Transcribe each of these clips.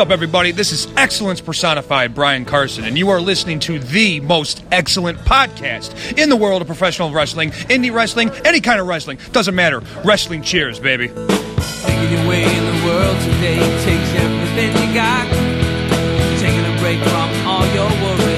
up, everybody? This is Excellence Personified, Brian Carson, and you are listening to the most excellent podcast in the world of professional wrestling, indie wrestling, any kind of wrestling. Doesn't matter. Wrestling cheers, baby. Your way in the world today takes everything you got. Taking a break from all your worries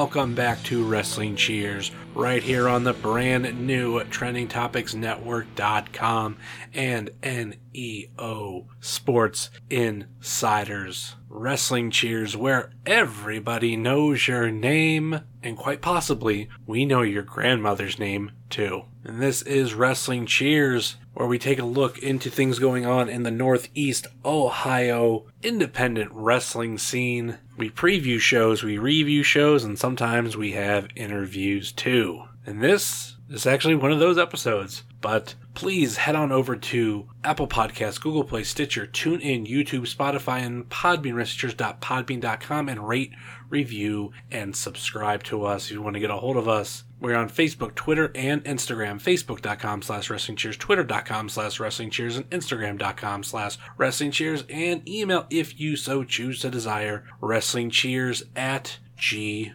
welcome back to Wrestling Cheers, right here on the brand new TrendingTopicsNetwork.com and NEO Sports Insiders. Wrestling Cheers, where everybody knows your name, and quite possibly, we know your grandmother's name too. And this is Wrestling Cheers, where we take a look into things going on in the Northeast Ohio independent wrestling scene. We preview shows, we review shows, and sometimes we have interviews too. And this is actually one of those episodes. But please head on over to Apple Podcasts, Google Play, Stitcher, TuneIn, YouTube, Spotify, and Podbean, wrestlingcheers.podbean.com, and rate, review, and subscribe to us if you want to get a hold of us. We're on Facebook, Twitter, and Instagram. Facebook.com slash Wrestling Cheers, Twitter.com slash Wrestling Cheers, and Instagram.com slash Wrestling Cheers, and email if you so choose to desire, Wrestling Cheers at gmail.com.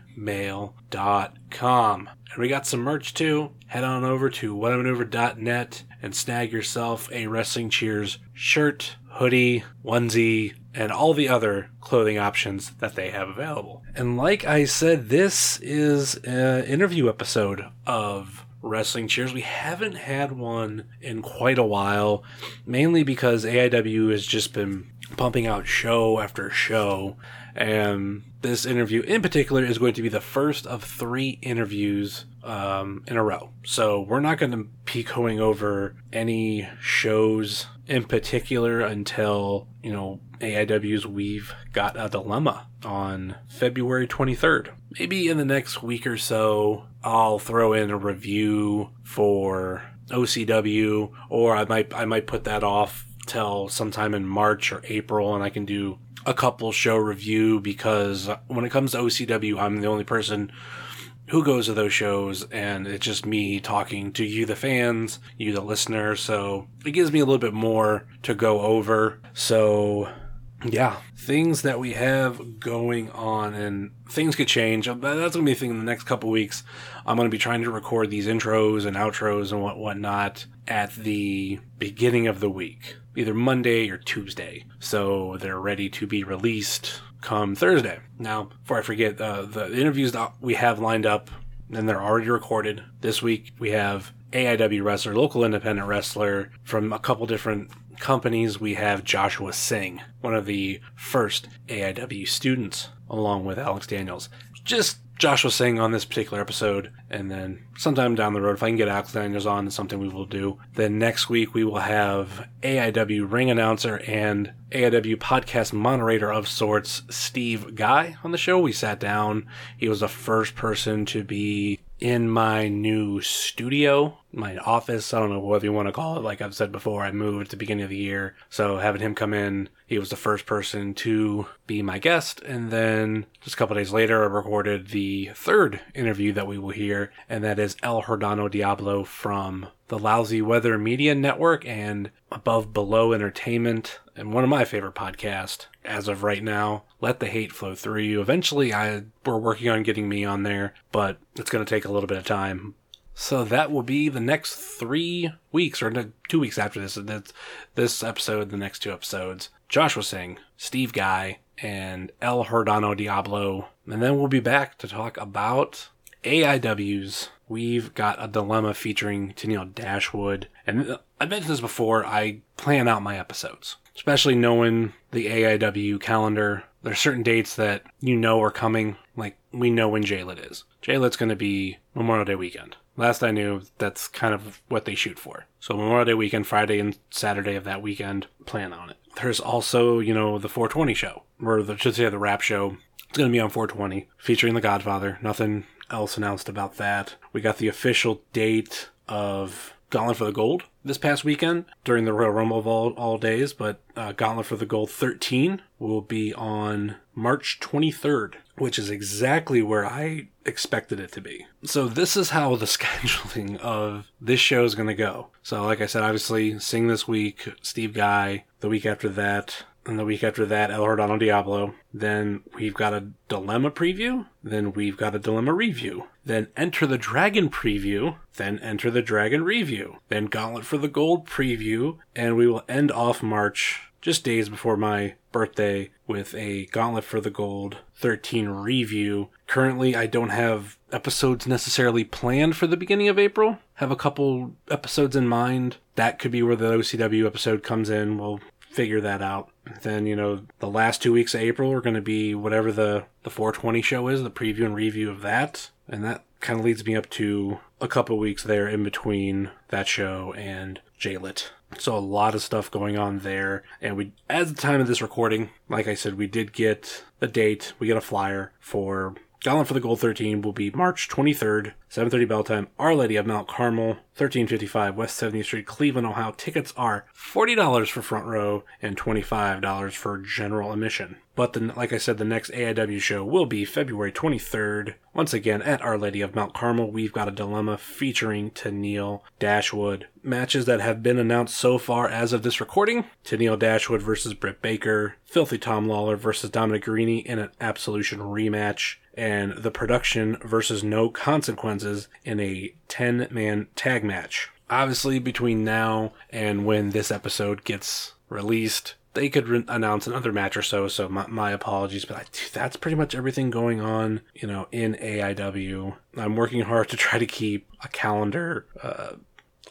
And we got some merch too. Head on over to whatamaneuver.net and snag yourself a Wrestling Cheers shirt, hoodie, onesie, and all the other clothing options that they have available. And like I said, this is an interview episode of Wrestling Cheers. We haven't had one in quite a while, mainly because AIW has just been pumping out show after show. And this interview in particular is going to be the first of three interviews um, in a row. So we're not going to be going over any shows in particular until, you know, AIW's We've Got a Dilemma on February 23rd. Maybe in the next week or so, I'll throw in a review for OCW, or I might I might put that off till sometime in March or April, and I can do a couple show review because when it comes to OCW, I'm the only person who goes to those shows and it's just me talking to you the fans you the listener so it gives me a little bit more to go over. So yeah things that we have going on and things could change. That's going to be a thing in the next couple weeks. I'm going to be trying to record these intros and outros and what whatnot at the beginning of the week either monday or tuesday so they're ready to be released come Thursday. Now, before I forget, uh, the interviews that we have lined up, and they're already recorded. This week we have AIW wrestler, local independent wrestler from a couple different companies. We have Joshua Singh, one of the first AIW students, along with Alex Daniels. Just Joshua Singh on this particular episode, and then sometime down the road, if I can get Alex on, it's something we will do. Then next week we will have AIW ring announcer and AIW podcast moderator of sorts, Steve Guy, on the show. We sat down. He was the first person to be in my new studio, my office. I don't know whether you want to call it. Like I've said before, I moved at the beginning of the year. So having him come in, he was the first person to be my guest. And then just a couple days later, I recorded the third interview that we will hear. And that is El Jordano Diablo from the Lousy Weather Media Network and Above Below Entertainment, and one of my favorite podcasts as of right now. Let the hate flow through you. Eventually, I we're working on getting me on there, but it's going to take a little bit of time. So that will be the next three weeks, or two weeks after this. This episode, the next two episodes. Joshua Singh, Steve Guy, and El Jordano Diablo, and then we'll be back to talk about AIW's we've got a dilemma featuring Tennille Dashwood. And uh, I've mentioned this before, I plan out my episodes, especially knowing the AIW calendar. There's certain dates that you know are coming. Like, we know when JLIT is. JLIT's going to be Memorial Day weekend. Last I knew, that's kind of what they shoot for. So Memorial Day weekend, Friday and Saturday of that weekend, plan on it. There's also, you know, the 420 show, or the, should say the rap show. It's going to be on 420, featuring The Godfather. Nothing else announced about that. We got the official date of Gauntlet for the Gold this past weekend during the Royal Rumble of all, all days, but uh, Gauntlet for the Gold 13 will be on March 23rd, which is exactly where I expected it to be. So this is how the scheduling of this show is going to go. So like I said, obviously, Singh this week, Steve Guy, the week after that, and the week after that, El Jordano Diablo. Then we've got a Dilemma preview. Then we've got a Dilemma review. Then Enter the Dragon preview. Then Enter the Dragon review. Then Gauntlet for the Gold preview. And we will end off March just days before my birthday with a Gauntlet for the Gold 13 review. Currently, I don't have episodes necessarily planned for the beginning of April. Have a couple episodes in mind. That could be where the OCW episode comes in. We'll figure that out. Then, you know, the last two weeks of April are going to be whatever the, the 420 show is, the preview and review of that. And that kind of leads me up to a couple weeks there in between that show and JLit. So a lot of stuff going on there. And we, at the time of this recording, like I said, we did get the date. We get a flyer for Gauntlet for the Gold 13 will be March 23rd, 7.30 bell time, Our Lady of Mount Carmel, 1355 West 70th Street, Cleveland, Ohio. Tickets are $40 for front row and $25 for general admission. But like I said, the next AIW show will be February 23rd. Once again, at Our Lady of Mount Carmel, we've got a dilemma featuring Tennille Dashwood. Matches that have been announced so far as of this recording Tennille Dashwood versus Britt Baker, Filthy Tom Lawler versus Dominic Guarini in an Absolution rematch, and the production versus no consequences in a 10 man tag match. Obviously, between now and when this episode gets released, they could re- announce another match or so. So my, my apologies, but I, that's pretty much everything going on, you know, in AIW. I'm working hard to try to keep a calendar uh,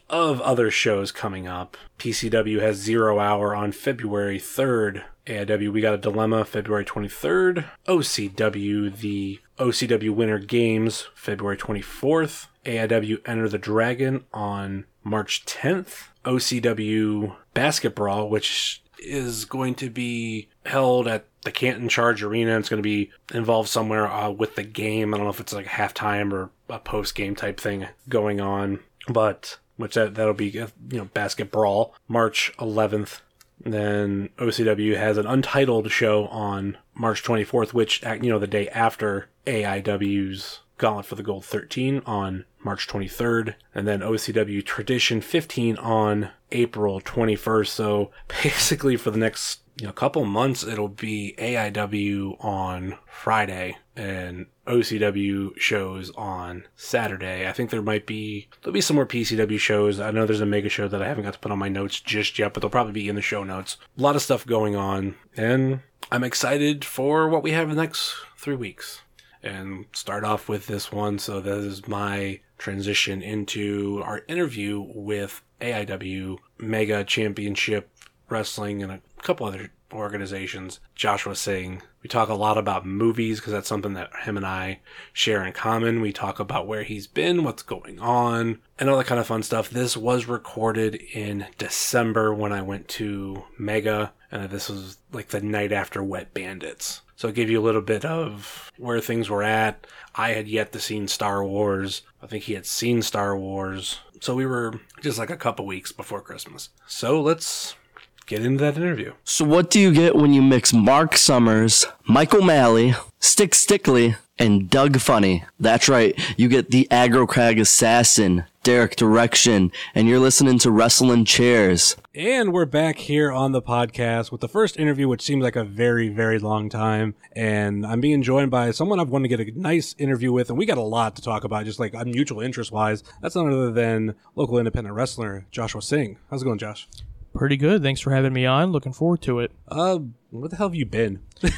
of other shows coming up. PCW has Zero Hour on February 3rd. AIW, we got a Dilemma February 23rd. OCW, the OCW Winter Games February 24th. AIW Enter the Dragon on March 10th. OCW Basket Brawl, which is going to be held at the Canton Charge Arena. It's going to be involved somewhere uh, with the game. I don't know if it's like halftime or a post game type thing going on, but which that that'll be uh, you know Basket Brawl March 11th. Then OCW has an untitled show on March 24th, which you know the day after AIW's Gauntlet for the Gold 13 on March 23rd, and then OCW Tradition 15 on April 21st. So basically, for the next you know couple months, it'll be AIW on Friday and OCW shows on Saturday. I think there might be there'll be some more PCW shows. I know there's a mega show that I haven't got to put on my notes just yet, but they'll probably be in the show notes. A lot of stuff going on, and I'm excited for what we have in the next three weeks and start off with this one. So that is my transition into our interview with AIW Mega Championship Wrestling and a couple other organizations. Joshua Singh. We talk a lot about movies because that's something that him and I share in common. We talk about where he's been, what's going on, and all that kind of fun stuff. This was recorded in December when I went to Mega, and this was like the night after Wet Bandits. So it gave you a little bit of where things were at. I had yet to seen Star Wars. I think he had seen Star Wars. So we were just like a couple weeks before Christmas. So let's get into that interview. So what do you get when you mix Marc Summers, Michael Malley, Stick Stickly, and Doug Funnie? That's right, you get the Aggro Crag Assassin, Derek Direction, and you're listening to Wrestling Cheers. And we're back here on the podcast with the first interview, which seems like a very, very long time. And I'm being joined by someone I've wanted to get a nice interview with, and we got a lot to talk about, just like mutual interest wise. That's none other than local independent wrestler Joshua Singh. How's it going, Josh? Pretty good. Thanks for having me on. Looking forward to it. Uh, where the hell have you been?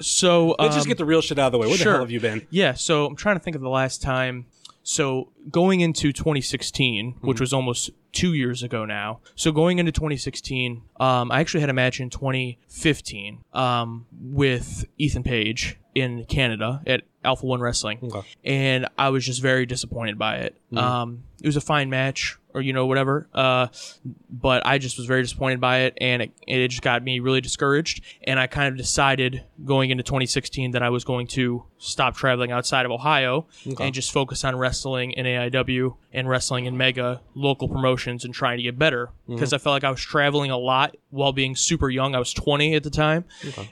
So Let's just um, get the real shit out of the way. Where the hell have you been? Yeah, so I'm trying to think of the last time. So going into 2016, Mm-hmm. which was almost two years ago now. So going into 2016, um, I actually had a match in 2015 um, with Ethan Page. in Canada at Alpha One Wrestling, Okay. and I was just very disappointed by it. Um, it was a fine match, or you know whatever, uh, but I just was very disappointed by it, and it, it just got me really discouraged. And I kind of decided going into 2016 that I was going to stop traveling outside of Ohio and just focus on wrestling in AIW and wrestling in mega local promotions and trying to get better because I felt like I was traveling a lot while being super young. I was 20 at the time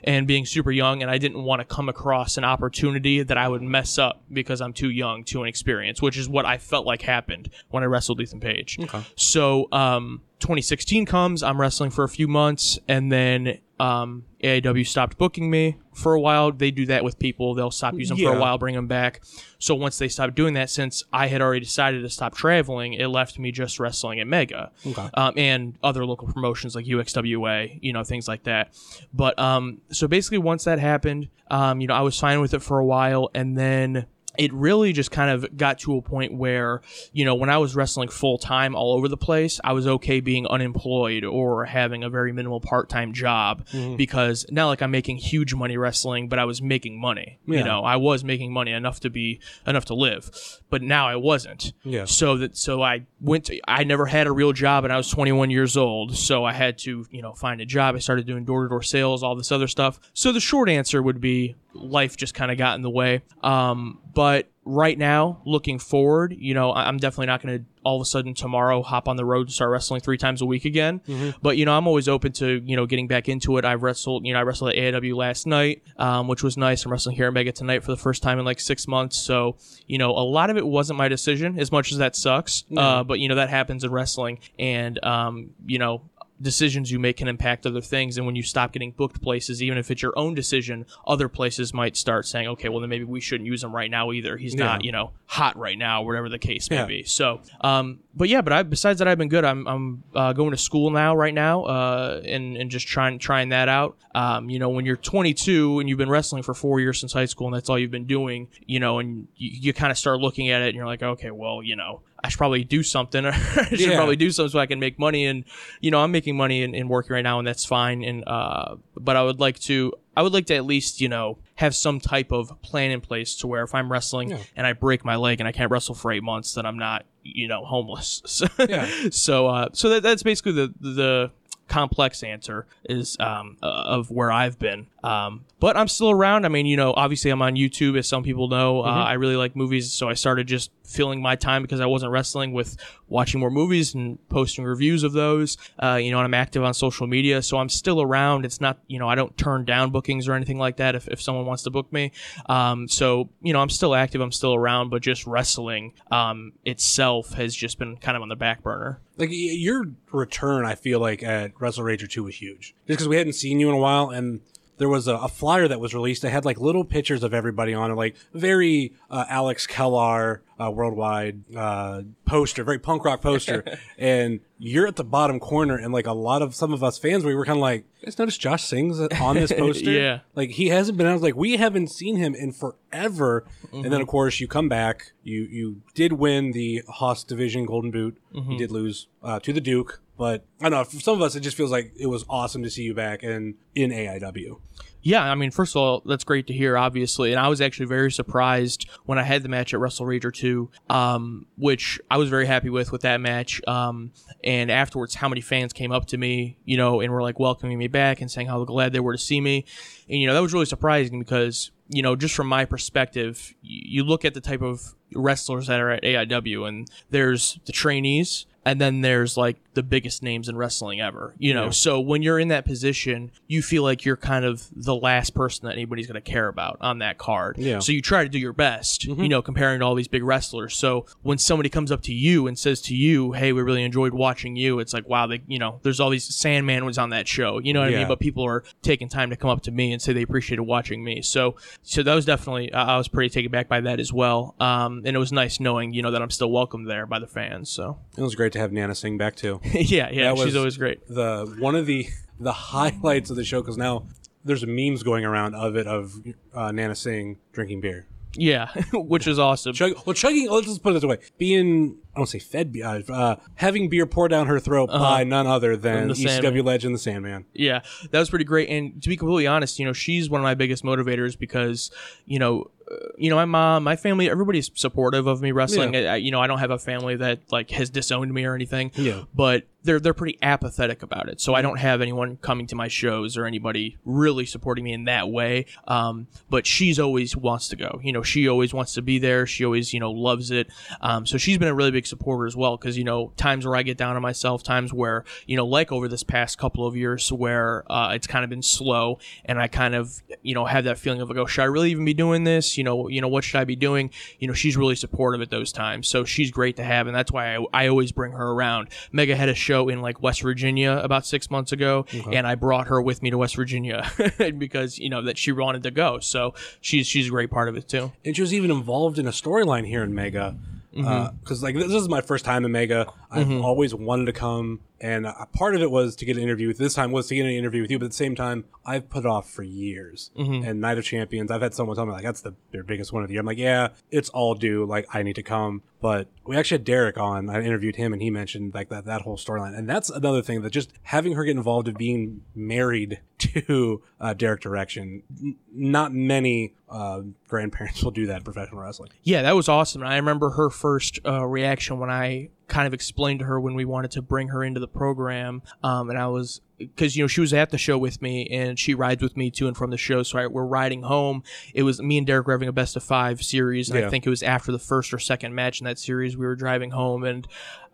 and being super young, and I didn't want to come across an opportunity that I would mess up because I'm too young, too inexperienced, which is what I felt like happened when I wrestled Ethan Page. So, um, 2016 comes, I'm wrestling for a few months, and then um, AIW stopped booking me for a while. They do that with people; they'll stop using them for a while, bring them back. So once they stopped doing that, since I had already decided to stop traveling, it left me just wrestling at Mega um, and other local promotions like UXWA, you know, things like that. But um, so basically, once that happened, um, you know, I was fine with it for a while, and then it really just kind of got to a point where, you know, when I was wrestling full time all over the place, I was okay being unemployed or having a very minimal part time job mm-hmm. because not like I'm making huge money wrestling, but I was making money. Yeah. You know, I was making money enough to be enough to live, but now I wasn't. Yeah. So that so I went to I never had a real job and I was 21 years old, so I had to you know find a job. I started doing door to door sales, all this other stuff. So the short answer would be life just kind of got in the way. Um, but right now, looking forward, you know, I- I'm definitely not going to all of a sudden tomorrow hop on the road and start wrestling three times a week again. But you know, I'm always open to you know getting back into it. I've wrestled, you know, I wrestled at AIW last night, um, which was nice. I'm wrestling here at Mega tonight for the first time in like six months. So you know, a lot of it wasn't my decision, as much as that sucks. Uh, but you know, that happens in wrestling, and um, you know, decisions you make can impact other things. And when you stop getting booked places, even if it's your own decision, other places might start saying, okay, well, then maybe we shouldn't use him right now either. He's not, you know, hot right now, whatever the case may Yeah. be. So, um, but yeah, but I, besides that, I've been good. I'm, I'm uh, going to school now, right now, uh, and, and just trying, trying that out. Um, you know, when you're 22 and you've been wrestling for four years since high school and that's all you've been doing, you know, and you, you kind of start looking at it and you're like, okay, well, you know, I should probably do something. I should Yeah. probably do something so I can make money. And you know, I'm making money and, and working right now, and that's fine. And uh, but I would like to, I would like to at least, you know, have some type of plan in place to where if I'm wrestling and I break my leg and I can't wrestle for eight months, then I'm not, you know, homeless. So, Yeah. so, uh, so that, that's basically the the complex answer is um, uh, of where I've been. Um, but I'm still around. I mean, you know, obviously I'm on YouTube, as some people know. Uh, I really like movies, so I started just filling my time because I wasn't wrestling with watching more movies and posting reviews of those. Uh, you know, and I'm active on social media, so I'm still around. It's not, you know, I don't turn down bookings or anything like that if, if someone wants to book me. Um, so, you know, I'm still active, I'm still around, but just wrestling um, itself has just been kind of on the back burner. Like your return, I feel like at Wrestle Rager 2 was huge. Just because we hadn't seen you in a while, and there was a, a flyer that was released that had like little pictures of everybody on it, like very uh, Alex Kellar uh, worldwide uh, poster, very punk rock poster. and you're at the bottom corner, and like a lot of some of us fans, we were kind of like, "You guys notice Josh Singh's on this poster? Yeah. Like he hasn't been out. Like we haven't seen him in forever. And then of course you come back. You you did win the Haas Division Golden Boot. You did lose uh, to the Duke, but I don't know. For some of us, it just feels like it was awesome to see you back and in AIW. Yeah, I mean, first of all, that's great to hear, obviously. And I was actually very surprised when I had the match at Wrestle Rager 2, um, which I was very happy with with that match. Um, and afterwards, how many fans came up to me, you know, and were like welcoming me back and saying how glad they were to see me. And, you know, that was really surprising because, you know, just from my perspective, you look at the type of wrestlers that are at AIW, and there's the trainees. And then there's like the biggest names in wrestling ever, you know. So when you're in that position, you feel like you're kind of the last person that anybody's going to care about on that card. Yeah. So you try to do your best, you know, comparing to all these big wrestlers. So when somebody comes up to you and says to you, "Hey, we really enjoyed watching you," it's like, wow, they, you know, there's all these Sandman was on that show, you know what I Yeah. mean? But people are taking time to come up to me and say they appreciated watching me. So, so that was definitely I I was pretty taken back by that as well. Um, and it was nice knowing, you know, that I'm still welcome there by the fans. So It was great to have Nana Singh back too. yeah, yeah, That she's was- always great. the one of the the highlights of the show because now there's memes going around of it of uh, Nana Singh drinking beer. Yeah, which is awesome. Chug, well, chugging. Let's just put it this way: being I don't say fed uh, uh, having beer poured down her throat by none other than Uh-huh. The ECW Sandman. legend, the Sandman. Yeah, that was pretty great. And to be completely honest, you know, she's one of my biggest motivators because, you know, you know, my mom, my family, everybody's supportive of me wrestling. Yeah. I, you know, I don't have a family that like has disowned me or anything. Yeah. But they're they're pretty apathetic about it. So I don't have anyone coming to my shows or anybody really supporting me in that way. Um, but she's always wants to go. You know, she always wants to be there. She always you know loves it. Um, so she's been a really big supporter as well because you know times where I get down on myself, times where you know like over this past couple of years where uh, it's kind of been slow and I kind of you know have that feeling of like oh should I really even be doing this? You know you know what should I be doing? You know she's really supportive at those times. So she's great to have and that's why I, I always bring her around. Mega had a show in like West Virginia about six months ago and I brought her with me to West Virginia because you know that she wanted to go. So she's she's a great part of it too. And she was even involved in a storyline here in Mega. Mm-hmm. Because like this is my first time in Mega, I've always wanted to come, and uh, part of it was to get an interview with. This time was to get an interview with you, but at the same time, I've put off for years. Mm-hmm. And Night of Champions, I've had someone tell me like that's the their biggest one of the year. I'm like, yeah, it's all due. Like I need to come, but we actually had Derek on. I interviewed him, and he mentioned like that that whole storyline, and that's another thing that just having her get involved in being married to uh, Derek Direction. N- not many uh, grandparents will do that in professional wrestling. Yeah, that was awesome. I remember her first uh, reaction when I kind of explained to her when we wanted to bring her into the program. Um, and I was, because, you know, she was at the show with me and she rides with me to and from the show. So I, we're riding home. It was me and Derek were having a best of five series. And Yeah. I think it was after the first or second match in that series, we were driving home. And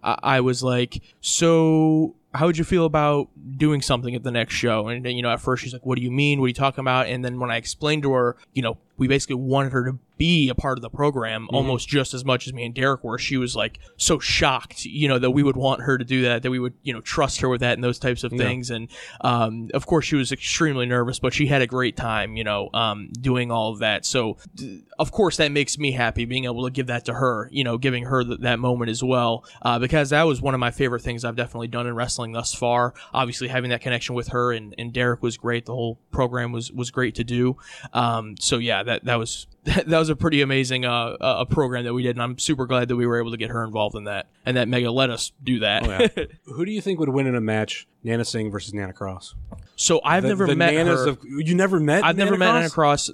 I, I was like, so. How would you feel about doing something at the next show? And you know, at first she's like, "What do you mean? What are you talking about?" And then when I explained to her, you know, we basically wanted her to be a part of the program almost just as much as me and Derek were. She was like so shocked, you know, that we would want her to do that, that we would, you know, trust her with that and those types of things. And um, of course, she was extremely nervous, but she had a great time, you know, um, doing all of that. So, d- of course, that makes me happy being able to give that to her, you know, giving her th- that moment as well, uh, because that was one of my favorite things I've definitely done in wrestling thus far. Obviously, having that connection with her and, and Derek was great. The whole program was was great to do. Um, so yeah, that that was that was a pretty amazing uh, uh, a program that we did, and I'm super glad that we were able to get her involved in that, and that Mega let us do that. Who do you think would win in a match, Nana Singh versus Nana Cross? so I've The- never the met Nanas her. Of, you never met? I've never met Nana Cross.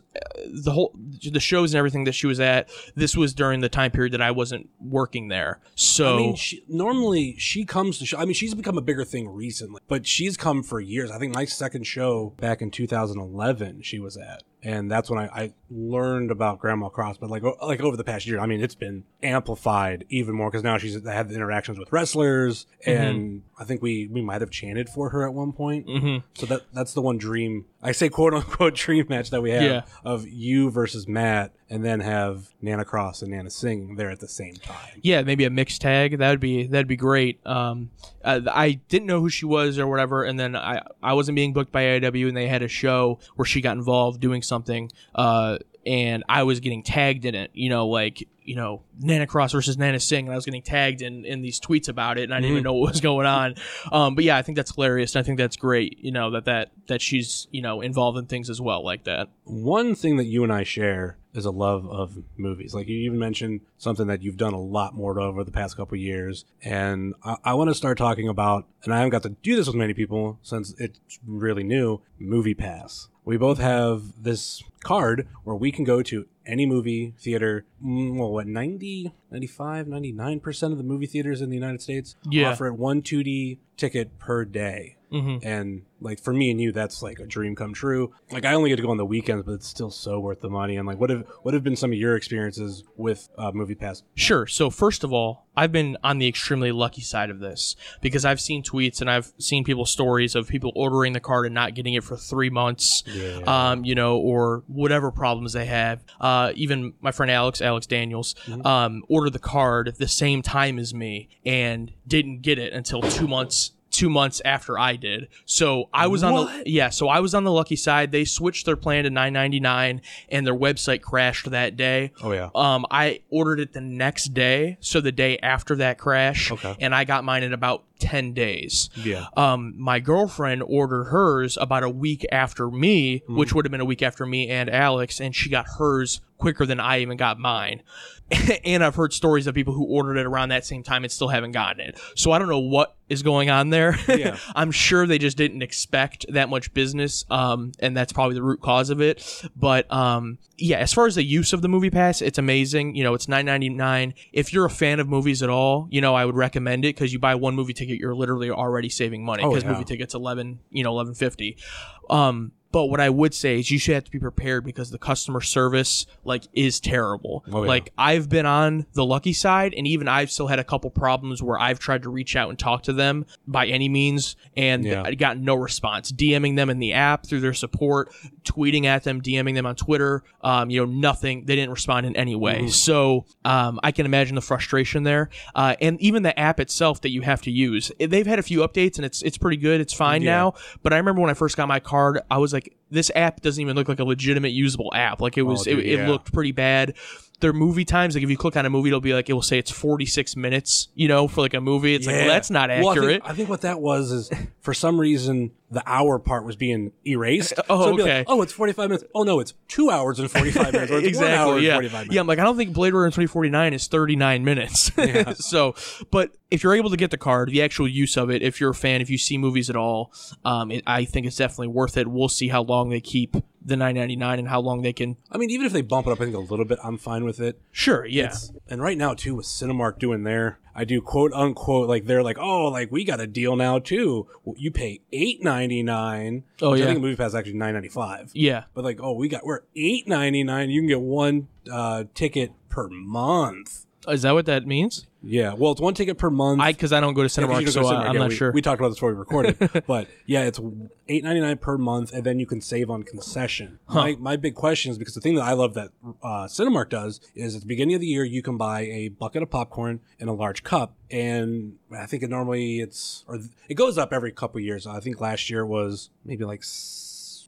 The whole the shows and everything that she was at. This was during the time period that I wasn't working there. So I mean, she, normally she comes to. Show, I mean, she's become a bigger thing recently, but she's come for years. I think my second show back in 2011, she was at, and that's when I, I learned about Grandma Cross. But like, like over the past year, I mean, it's been amplified even more because now she's had the interactions with wrestlers, mm-hmm. and I think we we might have chanted for her at one point. Mm-hmm. So that that's the one dream. I say quote unquote dream match that we have Yeah. of you versus Matt, and then have Nana Cross and Nana Singh there at the same time. yeah, maybe a mixed tag. That would be that'd be great. Um, uh, I didn't know who she was or whatever, and then I I wasn't being booked by AIW, and they had a show where she got involved doing something. Uh, and I was getting tagged in it. You know, like you know, Nana Cross versus Nana Singh, and I was getting tagged in in these tweets about it, and I didn't even know what was going on. Um, but yeah, I think that's hilarious, and I think that's great. You know that that that she's you know involved in things as well like that. one thing that you and I share is a love of movies. Like you even mentioned something that you've done a lot more over the past couple years, and I, I want to start talking about. And I haven't got to do this with many people since it's really new. Movie Pass. We both have this card where we can go to any movie theater. mm, Well, what 90, 95, 99 percent of the movie theaters in the United States Yeah. offer one 2D ticket per day. And like for me and you, that's like a dream come true. Like I only get to go on the weekends, but it's still so worth the money. And like, what have what have been some of your experiences with uh, Movie Pass? Sure. So first of all, I've been on the extremely lucky side of this because I've seen tweets and I've seen people's stories of people ordering the card and not getting it for three months, um, you know, or whatever problems they have. Uh, even my friend Alex, Alex Daniels, um, ordered the card at the same time as me and didn't get it until two months. Two months after I did, so I was on the yeah. So I was on the lucky side. They switched their plan to nine ninety nine, and their website crashed that day. Oh, yeah. Um, I ordered it the next day, so the day after that crash, Okay. and I got mine in about ten days. Yeah. Um, my girlfriend ordered hers about a week after me, Mm. which would have been a week after me and Alex, and she got hers quicker than I even got mine. and I've heard stories of people who ordered it around that same time and still haven't gotten it. So I don't know what is going on there. Yeah. I'm sure they just didn't expect that much business, um, and that's probably the root cause of it. But um, yeah, as far as the use of the Movie Pass, it's amazing. You know, it's 9.99. If you're a fan of movies at all, you know, I would recommend it because you buy one movie ticket, you're literally already saving money Oh, because yeah. movie tickets 11, you know, 11.50. Um, but what I would say is you should have to be prepared because the customer service like is terrible. Oh, yeah. Like I've been on the lucky side and even I've still had a couple problems where I've tried to reach out and talk to them by any means and Yeah. I got no response. DMing them in the app through their support, tweeting at them, DMing them on Twitter, um, you know, nothing. They didn't respond in any way. Mm-hmm. So um, I can imagine the frustration there. Uh, and even the app itself that you have to use, they've had a few updates and it's it's pretty good. It's fine Yeah. now. But I remember when I first got my card, I was like, this app doesn't even look like a legitimate usable app. Like it oh, was, dude, it, it yeah. looked pretty bad. Their movie times, like if you click on a movie, it'll be like it will say it's 46 minutes, you know, for like a movie. It's like well, that's not Well, I think- accurate. I think, what that was is for some reason the hour part was being erased. Oh, so it'd like, okay. oh, it's 45 minutes. Oh, no, it's two hours and 45 minutes. Or it's one hour and yeah. 45 minutes. Yeah, I'm like, I don't think Blade Runner 2049 is 39 minutes. so, but if you're able to get the card, the actual use of it, if you're a fan, if you see movies at all, um, it, I think it's definitely worth it. We'll see how long they keep the 9.99 and how long they can. I mean, even if they bump it up, I think a little bit, I'm fine with it. Sure, yeah. It's- and right now too with Cinemark doing their I do quote unquote like they're like oh like we got a deal now too. Well, you pay eight ninety nine. Oh, I yeah. think Movie Pass is actually nine ninety five. yeah. But like oh we got we're eight ninety nine. You can get one uh, ticket per month. Is that what that means? Yeah, well it's one ticket per month. I because I don't go to Cinemark, don't so to Cinemark. I'm Yeah, not we, sure. We talked about this before we recorded, but yeah, it's eight ninety nine per month, and then you can save on concession. My my big question is because the thing that I love that uh, Cinemark does is at the beginning of the year you can buy a bucket of popcorn and a large cup, and I think it normally it's or it goes up every couple years. I think last year it was maybe like.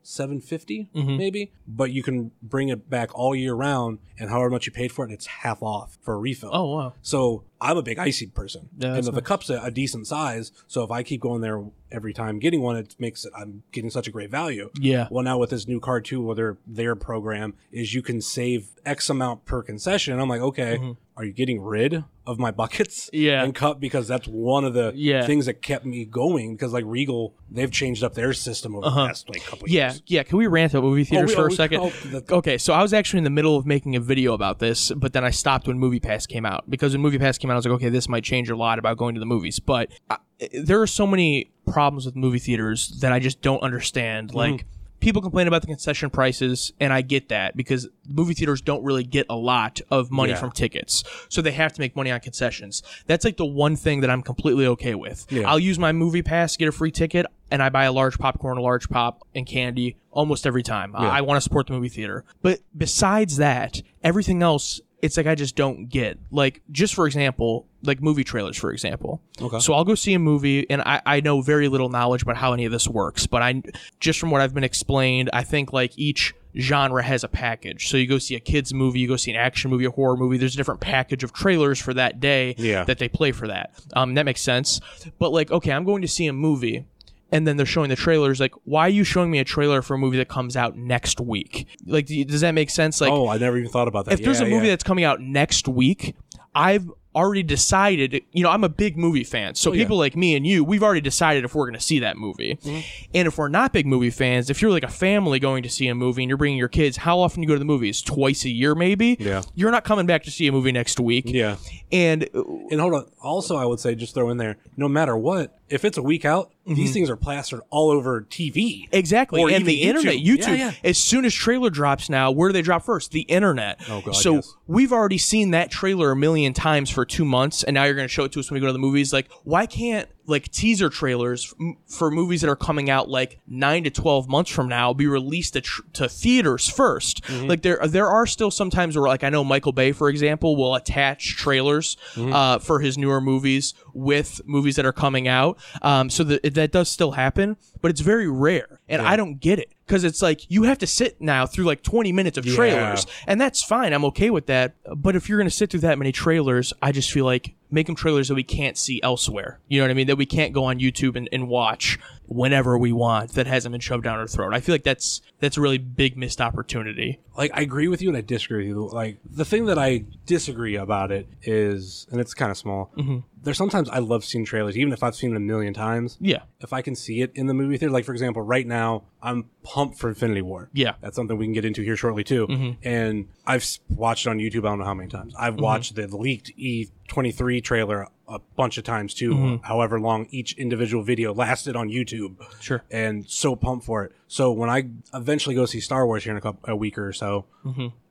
Seven mm-hmm. maybe, but you can bring it back all year round, and however much you paid for it, it's half off for a refill. oh wow. So I'm a big icy person, Yeah, and the, the cup's a, a decent size. So if I keep going there every time getting one, it makes it I'm getting such a great value. Yeah. Well, now with this new card too, whether their program is you can save X amount per concession. And I'm like, okay, mm-hmm. Are you getting rid of my buckets? Yeah. And cup because that's one of the Yeah. things that kept me going. Because like Regal, they've changed up their system over the past like couple Uh-huh. Yeah, years. yeah. Can we rant about movie theaters we- for oh, a second? oh, the- okay, so I was actually in the middle of making a video about this, but then I stopped when Movie Pass came out because when Movie Pass came out, I was like, okay, this might change a lot about going to the movies. But I, there are so many problems with movie theaters that I just don't understand. Like. People complain about the concession prices, and I get that because movie theaters don't really get a lot of money Yeah. from tickets, so they have to make money on concessions. That's like the one thing that I'm completely okay with. Yeah. I'll use my movie pass, get a free ticket, and I buy a large popcorn, a large pop, and candy almost every time. I- I want to support the movie theater. But besides that, everything else, it's like I just don't get. Like, just for example, like movie trailers, for example. Okay. So I'll go see a movie, and I, I know very little knowledge about how any of this works, but I just from what I've been explained, I think like each genre has a package. So you go see a kids movie, you go see an action movie, a horror movie. There's a different package of trailers for that day Yeah. that they play for that. Um, that makes sense. But like, okay, I'm going to see a movie. And then they're showing the trailers. Like, why are you showing me a trailer for a movie that comes out next week? Like, does that make sense? Like, oh, I never even thought about that. if there's a movie yeah. that's coming out next week, I've already decided, you know, I'm a big movie fan. So Oh, yeah. people like me and you, we've already decided if we're going to see that movie. Mm-hmm. And if we're not big movie fans, if you're like a family going to see a movie and you're bringing your kids, how often you go to the movies? Twice a year, maybe? Yeah. You're not coming back to see a movie next week. yeah. And And hold on. Also, I would say just throw in there, no matter what, if it's a week out, these things are plastered all over TV. Mm-hmm. Exactly. And the internet, YouTube. YouTube, Yeah, as soon as trailer drops now, where do they drop first? The internet. Oh, God, so yes. we've already seen that trailer a million times for two months, and now you're going to show it to us when we go to the movies. Like, why can't like teaser trailers f- for movies that are coming out like nine to twelve months from now be released to, tr- to theaters 1st Mm-hmm. Like there there are still sometimes where like I know Michael Bay, for example, will attach trailers Mm-hmm. uh, for his newer movies with movies that are coming out. Um, so that that does still happen, but it's very rare, and I don't get it. Because it's like you have to sit now through like 20 minutes of trailers, and that's fine. I'm okay with that. But if you're gonna sit through that many trailers, I just feel like make them trailers that we can't see elsewhere. You know what I mean? That we can't go on YouTube and, and watch whenever we want. That hasn't been shoved down our throat. I feel like that's that's a really big missed opportunity. like I agree with you and I disagree with you. Like the thing that I disagree about it is, and it's kind of small. Mm-hmm. There's sometimes I love seeing trailers, even if I've seen it a million times. Yeah. If I can see it in the movie theater, like for example, right now I'm pumped for Infinity War. Yeah. Mm-hmm. that's something we can get into here shortly too. And I've watched it on YouTube. I don't know how many times. I've watched the, the leaked D23 trailer a bunch of times too. Mm-hmm. However long each individual video lasted on YouTube Sure. and so pumped for it. So when I eventually go see Star Wars here in a couple a week or so,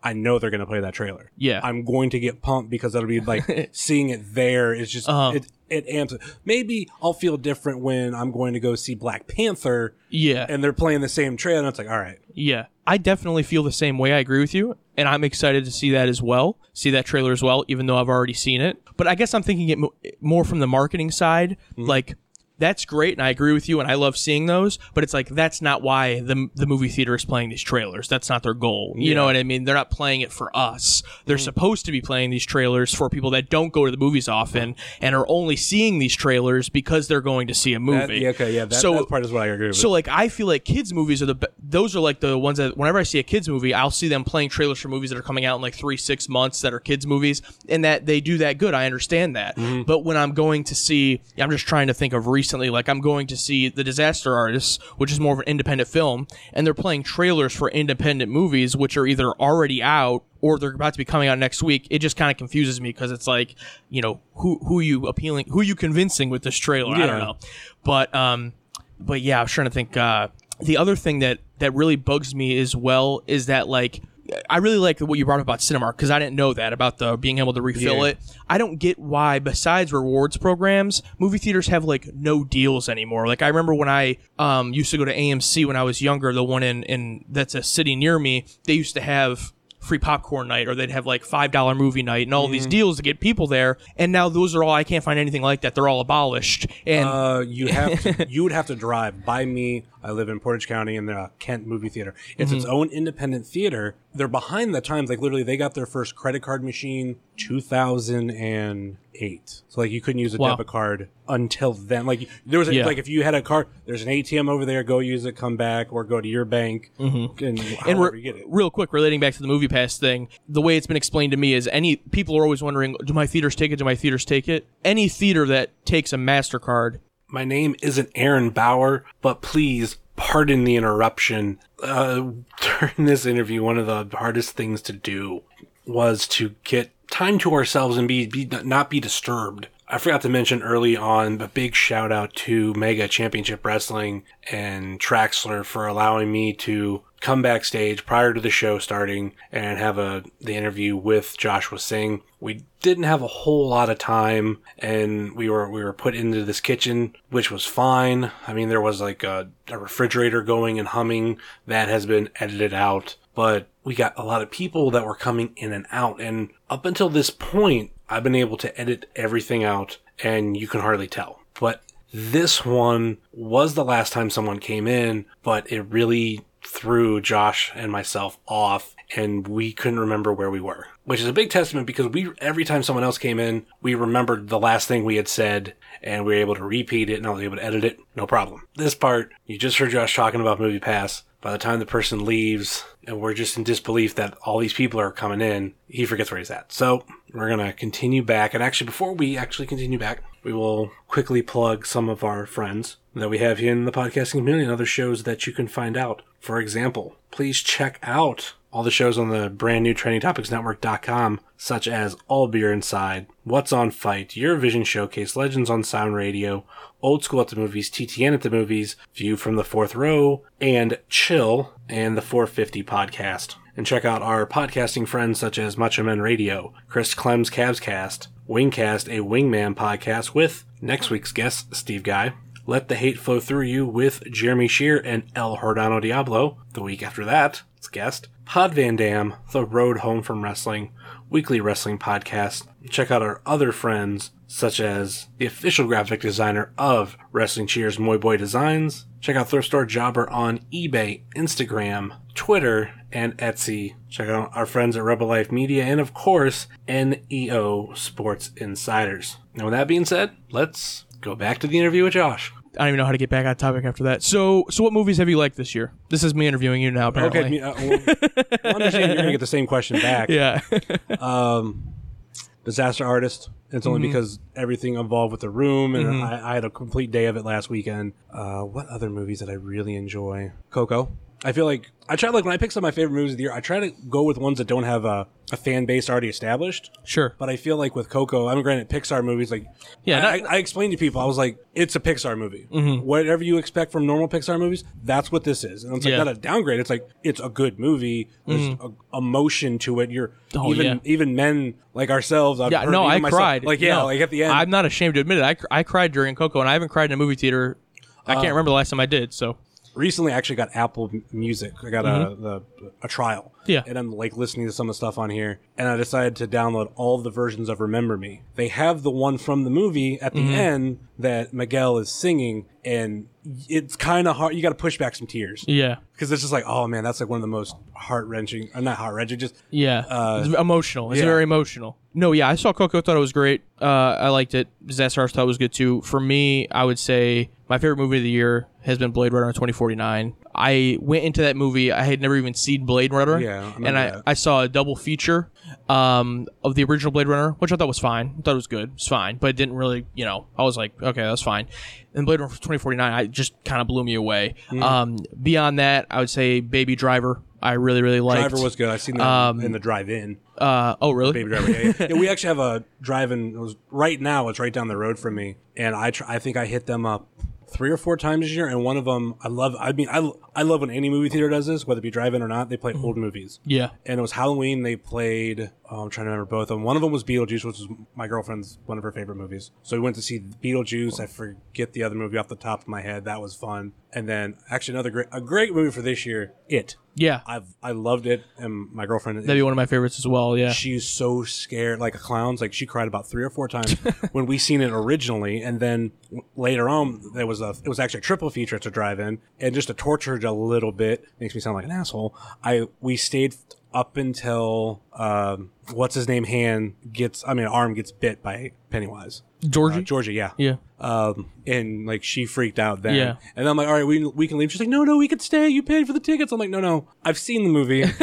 I know they're going to play that trailer. Mm-hmm. Yeah. I'm going to get pumped because that'll be like seeing it there is just Uh-huh. it it amps it. Maybe I'll feel different when I'm going to go see Black Panther Yeah. and they're playing the same trailer and it's like, all right, Yeah, I definitely feel the same way. I agree with you, and I'm excited to see that as well. See that trailer as well, even though I've already seen it. But I guess I'm thinking it mo- more from the marketing side. Mm-hmm. Like that's great, and I agree with you, and I love seeing those. But it's like that's not why the the movie theater is playing these trailers. That's not their goal. You know what I mean? They're not playing it for us. They're mm. supposed to be playing these trailers for people that don't go to the movies often and are only seeing these trailers because they're going to see a movie. that, yeah, okay, yeah, that, So- that part is what I agree with. So like I feel like kids movies are the those are like the ones that whenever I see a kids movie, I'll see them playing trailers for movies that are coming out in like three six months that are kids movies, and that they do that good. I understand that, mm-hmm. but when I'm going to see, I'm just trying to think of recently, like I'm going to see The Disaster Artist, which is more of an independent film, and they're playing trailers for independent movies, which are either already out or they're about to be coming out next week. It just kind of confuses me because it's like, you know, who who you appealing, who you convincing with this trailer? I don't know, but um but yeah, I'm trying to think. Uh, the other thing that that really bugs me as well is that like I really like what you brought up about Cinemark because I didn't know that about the being able to refill Yeah. it. I don't get why, besides rewards programs, movie theaters have like no deals anymore. Like I remember when I um, used to go to AMC when I was younger, the one in in that's a city near me. They used to have free popcorn night or they'd have like five dollar movie night and all these Mm-hmm. deals to get people there and now those are all i can't find anything like that they're all abolished and Uh, you have to, you would have to drive by me. I live in Portage County in the Kent movie theater. It's mm-hmm. its own independent theater. They're behind the times. Like literally, they got their first credit card machine 2008. So like you couldn't use a Wow. debit card until then. Like there was a, Yeah. like if you had a card, there's an ATM over there. Go use it, come back, or go to your bank mm-hmm. and and re- you get it. real quick, relating back to the movie pass thing, the way it's been explained to me is any people are always wondering, do my theaters take it? Do my theaters take it? Any theater that takes a Mastercard, My name isn't Aaron Bauer, but please pardon the interruption. Uh, during this interview, one of the hardest things to do was to get time to ourselves and be, be not be disturbed. I forgot to mention early on a big shout out to Mega Championship Wrestling and Traxler for allowing me to come backstage prior to the show starting and have a the interview with Joshua Singh. We didn't have a whole lot of time and we were we were put into this kitchen which was fine. I mean there was like a, a refrigerator going and humming that has been edited out, but we got a lot of people that were coming in and out and up until this point I've been able to edit everything out and you can hardly tell. But this one was the last time someone came in, but it really threw Josh and myself off and we couldn't remember where we were. Which is a big testament because we every time someone else came in, we remembered the last thing we had said and we were able to repeat it and I was able to edit it, no problem. This part, you just heard Josh talking about Movie Pass. By the time the person leaves and we're just in disbelief that all these people are coming in, he forgets where he's at. So we're gonna continue back and actually before we actually continue back, we will quickly plug some of our friends that we have here in the podcasting community and other shows that you can find out. For example, please check out all the shows on the brand new trendingtopicsnetwork.com, such as All Beer Inside, What's on Fight, Eurovision Showcase, Legends on Sound Radio, Old School at the Movies, TTN at the Movies, View from the Fourth Row, and Chill, and the 450 podcast. And check out our podcasting friends such as Macho Men Radio, Chris Clem's Cavscast, Wingcast, a Wingman podcast with next week's guest, Steve Guy, Let the Hate Flow Through You with Jeremy Shear and El Jordano Diablo. The week after that, its guest, Pod Van Dam, The Road Home from Wrestling, weekly wrestling podcast. Check out our other friends, such as the official graphic designer of Wrestling Cheers, Moy Boy Designs. Check out Thrift Store Jobber on eBay, Instagram, Twitter, and Etsy. Check out our friends at Rebel Life Media, and of course, NEO Sports Insiders. Now, with that being said, let's go back to the interview with Josh. I don't even know how to get back on topic after that. So, so what movies have you liked this year? This is me interviewing you now. Apparently. Okay, uh, well, I understand you're gonna get the same question back. yeah. Disaster Artist. It's only Mm-hmm. because everything involved with the room, and I, I had a complete day of it last weekend. Uh, what other movies did I really enjoy? Coco. I feel like I try like when I pick some of my favorite movies of the year, I try to go with ones that don't have a, a fan base already established. sure. But I feel like with Coco, I'm granted Pixar movies. Like, Yeah, I, Mm-hmm. I, I explained to people, I was like, it's a Pixar movie. Whatever you expect from normal Pixar movies, that's what this is. And it's like Yeah. not a downgrade. It's like it's a good movie. There's a emotion to it. You're Mm-hmm. Oh, even yeah. even men like ourselves. I've Yeah, heard no, I myself- cried. Like yeah, No. like at the end. I'm not ashamed to admit it. I, cr- I cried during Coco, and I haven't cried in a movie theater. I Uh, can't remember the last time I did. So, recently I actually got Apple Music. I got a the a trial. Mm-hmm. Yeah. And I'm like listening to some of the stuff on here, and I decided to download all the versions of Remember Me. They have the one from the movie at the Mm-hmm. end that Miguel is singing, and it's kind of hard. You got to push back some tears yeah, because it's just like, oh man, that's like one of the most heart wrenching, uh, not heart wrenching, just yeah, it's emotional. It's yeah. very emotional. No, yeah, I saw Coco. Thought it was great. Uh, I liked it. Disaster thought it was good too. For me, I would say my favorite movie of the year has been Blade Runner 2049. I went into that movie. I had never even seen Blade Runner. Yeah, I and I, that. I saw a double feature um, of the original Blade Runner, which I thought was fine. I thought it was good. It's fine, but it didn't really, you know, I was like, okay, that's fine. And Blade Runner 2049, I just kind of blew me away. Mm. Um, beyond that, I would say Baby Driver. I really, really liked. Driver was good. I seen that Um, in the drive-in. Uh, oh, really? Baby Driver. Yeah, yeah. Yeah, we actually have a drive-in. It was right now. It's right down the road from me, and I tr- I think I hit them up three or four times this year. And one of them, I love. I mean, I I love when any movie theater does this, whether it be drive-in or not. They play old mm-hmm. movies. Yeah. And it was Halloween. They played. Oh, I'm trying to remember both of them. One of them was Beetlejuice, which is my girlfriend's one of her favorite movies. So we went to see Beetlejuice. I forget the other movie off the top of my head. That was fun. And then actually another great a great movie for this year. It. Yeah. I've I loved it, and my girlfriend. That'd be one of my favorites as well. Yeah. She's so scared, like a clown's. Like she cried about three or four times when we seen it originally, and then later on there was a. It was actually a triple feature to drive in, and just to torture it a little bit makes me sound like an asshole. I we stayed up until um, what's his name hand gets. I mean, arm gets bit by Pennywise. Georgie, Uh, Georgie, yeah. yeah. Um, and like she freaked out then. Yeah. And I'm like, all right, we, we can leave. She's like, no, no, we can stay. You paid for the tickets. I'm like, no, no, I've seen the movie.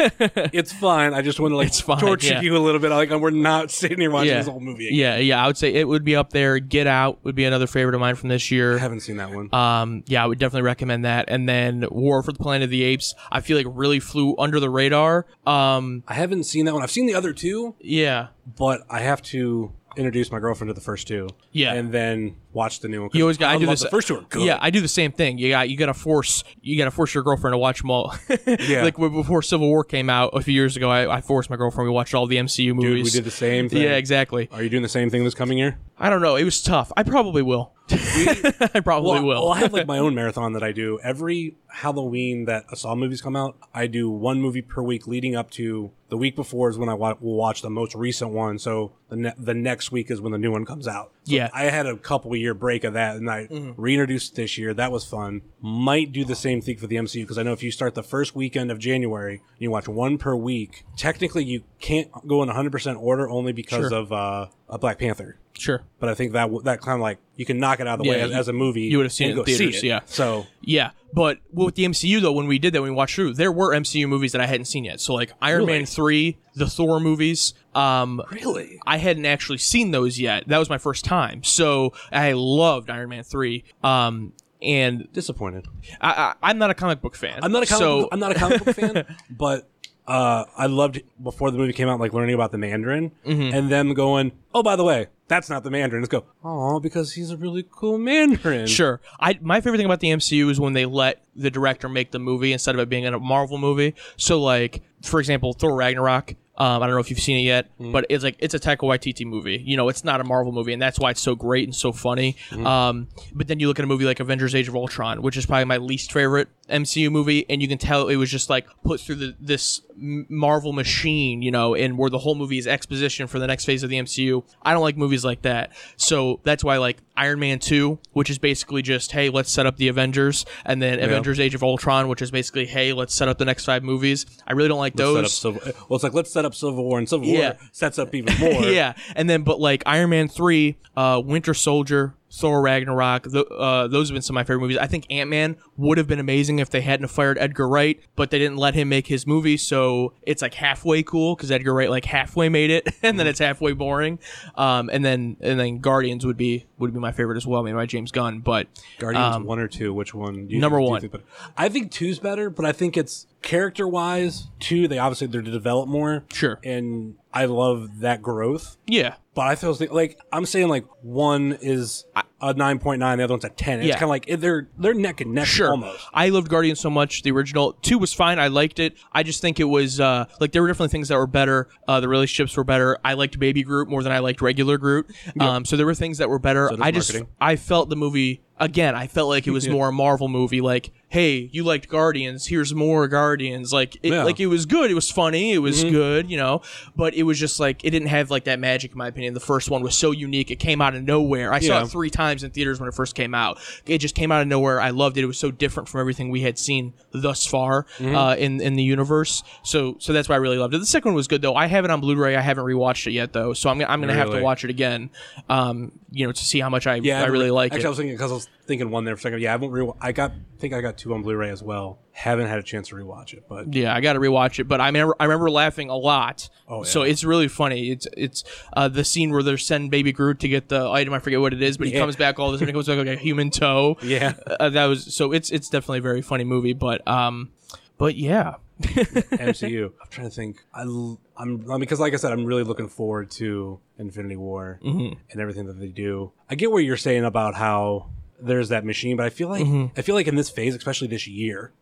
it's fine. I just want to like It's fine, torture yeah. you a little bit. Like, we're not sitting here watching Yeah. this whole movie. Again. Yeah. Yeah. I would say it would be up there. Get Out would be another favorite of mine from this year. I haven't seen that one. Um, yeah, I would definitely recommend that. And then War for the Planet of the Apes, I feel like really flew under the radar. Um, I haven't seen that one. I've seen the other two, yeah. but I have to introduce my girlfriend to the first two. Yeah. And then watch the new one. You always got. I, do love this. The first two are good. Yeah, I do the same thing. You got. You got to force. You got to force your girlfriend to watch them all. Yeah. like before Civil War came out a few years ago, I, I forced my girlfriend. We watched all the MCU Dude, movies. we did the same thing. Yeah, exactly. Are you doing the same thing this coming year? I don't know. It was tough. I probably will. I probably well, will. well, I have like my own marathon that I do every Halloween that a Saw movies come out. I do one movie per week leading up to the week before is when I wa- will watch the most recent one. So the ne- the next week is when the new one comes out. So Yeah. I had a couple year break of that, and I reintroduced it this year. That was fun. Might do the same thing for the MCU because I know if you start the first weekend of January, you watch one per week. Technically, you can't go in 100 percent order only because Sure. of uh, a Black Panther. sure. But I think that that kind of like you can knock it out of the way Yeah, as, you- as a movie. you would've seen it in theaters, yeah. So Yeah, but with the MCU though, when we did that, when we watched through, there were MCU movies that I hadn't seen yet. So like Iron Really? Man three, the Thor movies. Um, really, I hadn't actually seen those yet. That was my first time, so I loved Iron Man three. Um, and disappointed. I, I, I'm not a comic book fan. I'm not a comic. so book, I'm not a comic book fan, but uh, I loved before the movie came out, like learning about the Mandarin, Mm-hmm. and them going, "Oh, by the way, that's not the Mandarin." Let's go. Oh, because he's a really cool Mandarin. Sure. I my favorite thing about the MCU is when they let the director make the movie instead of it being a Marvel movie. So like, for example, Thor Ragnarok. Um, I don't know if you've seen it yet, Mm. but it's like it's a Taika Waititi movie. You know, it's not a Marvel movie, and that's why it's so great and so funny. Mm-hmm. Um, but then you look at a movie like Avengers: Age of Ultron, which is probably my least favorite MCU movie, and you can tell it was just like put through the, this Marvel machine, you know, and where the whole movie is exposition for the next phase of the MCU. I don't like movies like that, so that's why I like Iron Man two, which is basically just hey, let's set up the Avengers, and then Avengers Age of Ultron, which is basically hey, let's set up the next five movies. I really don't like up those. Civil, well, it's like let's set up Civil War, and Civil Yeah. War sets up even more. yeah, and then but like Iron Man three, uh, Winter Soldier, Thor Ragnarok, th- uh, those have been some of my favorite movies. I think Ant Man would have been amazing if they hadn't fired Edgar Wright, but they didn't let him make his movie, so it's like halfway cool because Edgar Wright like halfway made it, and then it's halfway boring. Um, and then and then Guardians would be would be my favorite as well, made by James Gunn. But Guardians um, one or two? Which one? Do you, Number one. think? I think two's better, but I think it's character wise. Two, they obviously they're to develop more. Sure. and I love that growth. yeah, But I feel like- like I'm saying like one is a nine point nine, the other one's a ten. It's Yeah. kind of like they're they're neck and neck Sure. almost. I loved Guardians so much. The original two was fine. I liked it. I just think it was uh, like there were definitely things that were better. Uh, the relationships were better. I liked Baby Groot more than I liked regular Groot. Um, so there were things that were better. I just marketing. I felt the movie again. I felt like it was more a Marvel movie. Like, hey, you liked Guardians. Here's more Guardians. Like, it, Yeah. like it was good. It was funny. It Mm-hmm. was good. You know, but it was just like it didn't have like that magic in my opinion. The first one was so unique. It came out of nowhere. I saw it three times in theaters when it first came out. It just came out of nowhere. I loved it. It was so different from everything we had seen thus far Mm-hmm. uh, in in the universe. So so that's why I really loved it. The second one was good though. I have it on Blu-ray. I haven't rewatched it yet though, so I'm I'm gonna have to watch it again. Um, you know, to see how much I Yeah, I really like Actually, it. I was thinking because I was thinking one there for a second. Yeah, I haven't re- I got think I got two on Blu-ray as well. Haven't had a chance to rewatch it, but Yeah, I got to rewatch it, but I remember I remember laughing a lot. Oh, So it's really funny. It's it's uh, the scene where they're sending Baby Groot to get the item. I forget what it is, but he Yeah. comes back all a sudden. He comes back like a human toe. Yeah. uh, that was so. It's it's definitely a very funny movie, but um, but yeah, MCU. I'm trying to think. I, I'm uh, because like I said, I'm really looking forward to Infinity War Mm-hmm. and everything that they do. I get what you're saying about how there's that machine, but I feel like Mm-hmm. I feel like in this phase, especially this year,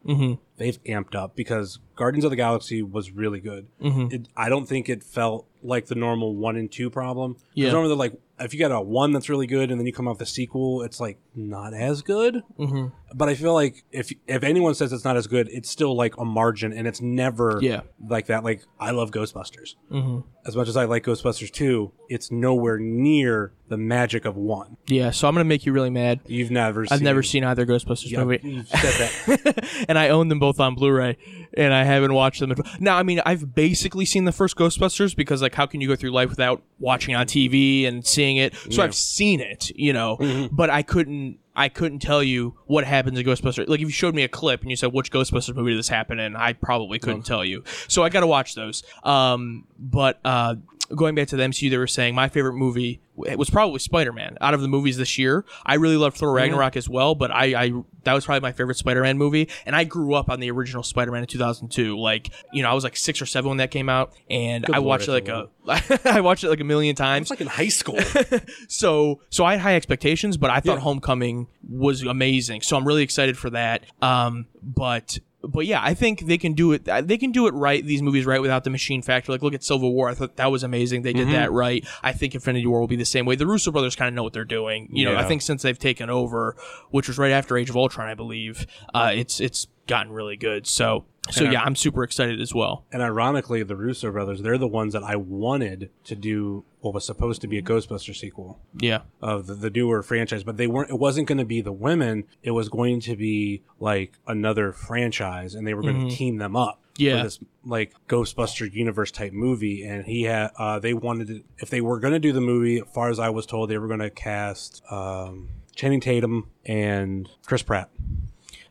they've amped up because Guardians of the Galaxy was really good. Mm-hmm. It, I don't think it felt like the normal one and two problem. Yeah. normally they're like if you got a one that's really good and then you come off the sequel, it's like not as good. Mm-hmm. But I feel like if if anyone says it's not as good, it's still like a margin, and it's never Yeah. like that. Like I love Ghostbusters. Mm-hmm. As much as I like Ghostbusters 2, it's nowhere near the magic of one. yeah. So I'm gonna make you really mad. You've never. I've seen, never seen either Ghostbusters Yeah, movie. you've said that. and I own them both on Blu-ray, and I haven't watched them. Now, I mean, I've basically seen the first Ghostbusters because, like, how can you go through life without watching on TV and seeing it? So I've seen it, you know, Mm-hmm. but I couldn't. I couldn't tell you what happens in Ghostbusters. Like if you showed me a clip and you said which Ghostbusters movie did this happen in, I probably couldn't tell you. So I got to watch those. Um, but uh, going back to the MCU, they were saying my favorite movie it was probably Spider-Man. Out of the movies this year, I really loved Thor Ragnarok as well, but I, I that was probably my favorite Spider-Man movie, and I grew up on the original Spider-Man in 2002. Like, you know, I was like six or seven when that came out, and I Lord, watched it like a, I watched it like a million times. It's like in high school. So, so I had high expectations, but I thought Homecoming was amazing. So I'm really excited for that. Um, but but yeah, I think they can do it. They can do it right. These movies right without the machine factor. Like look at Civil War. I thought that was amazing. They did that right. I think Infinity War will be the same way. The Russo brothers kind of know what they're doing. You know, I think since they've taken over, which was right after Age of Ultron, I believe, uh, it's it's gotten really good. So so yeah, I'm super excited as well. And ironically, the Russo brothers, they're the ones that I wanted to do what was supposed to be a Ghostbuster sequel Yeah. of the, the newer franchise, but they weren't, it wasn't going to be the women. It was going to be like another franchise and they were going to team them up. Yeah. For this like Ghostbuster universe type movie. And he had, uh, they wanted to, if they were going to do the movie, as far as I was told, they were going to cast, um, Channing Tatum and Chris Pratt.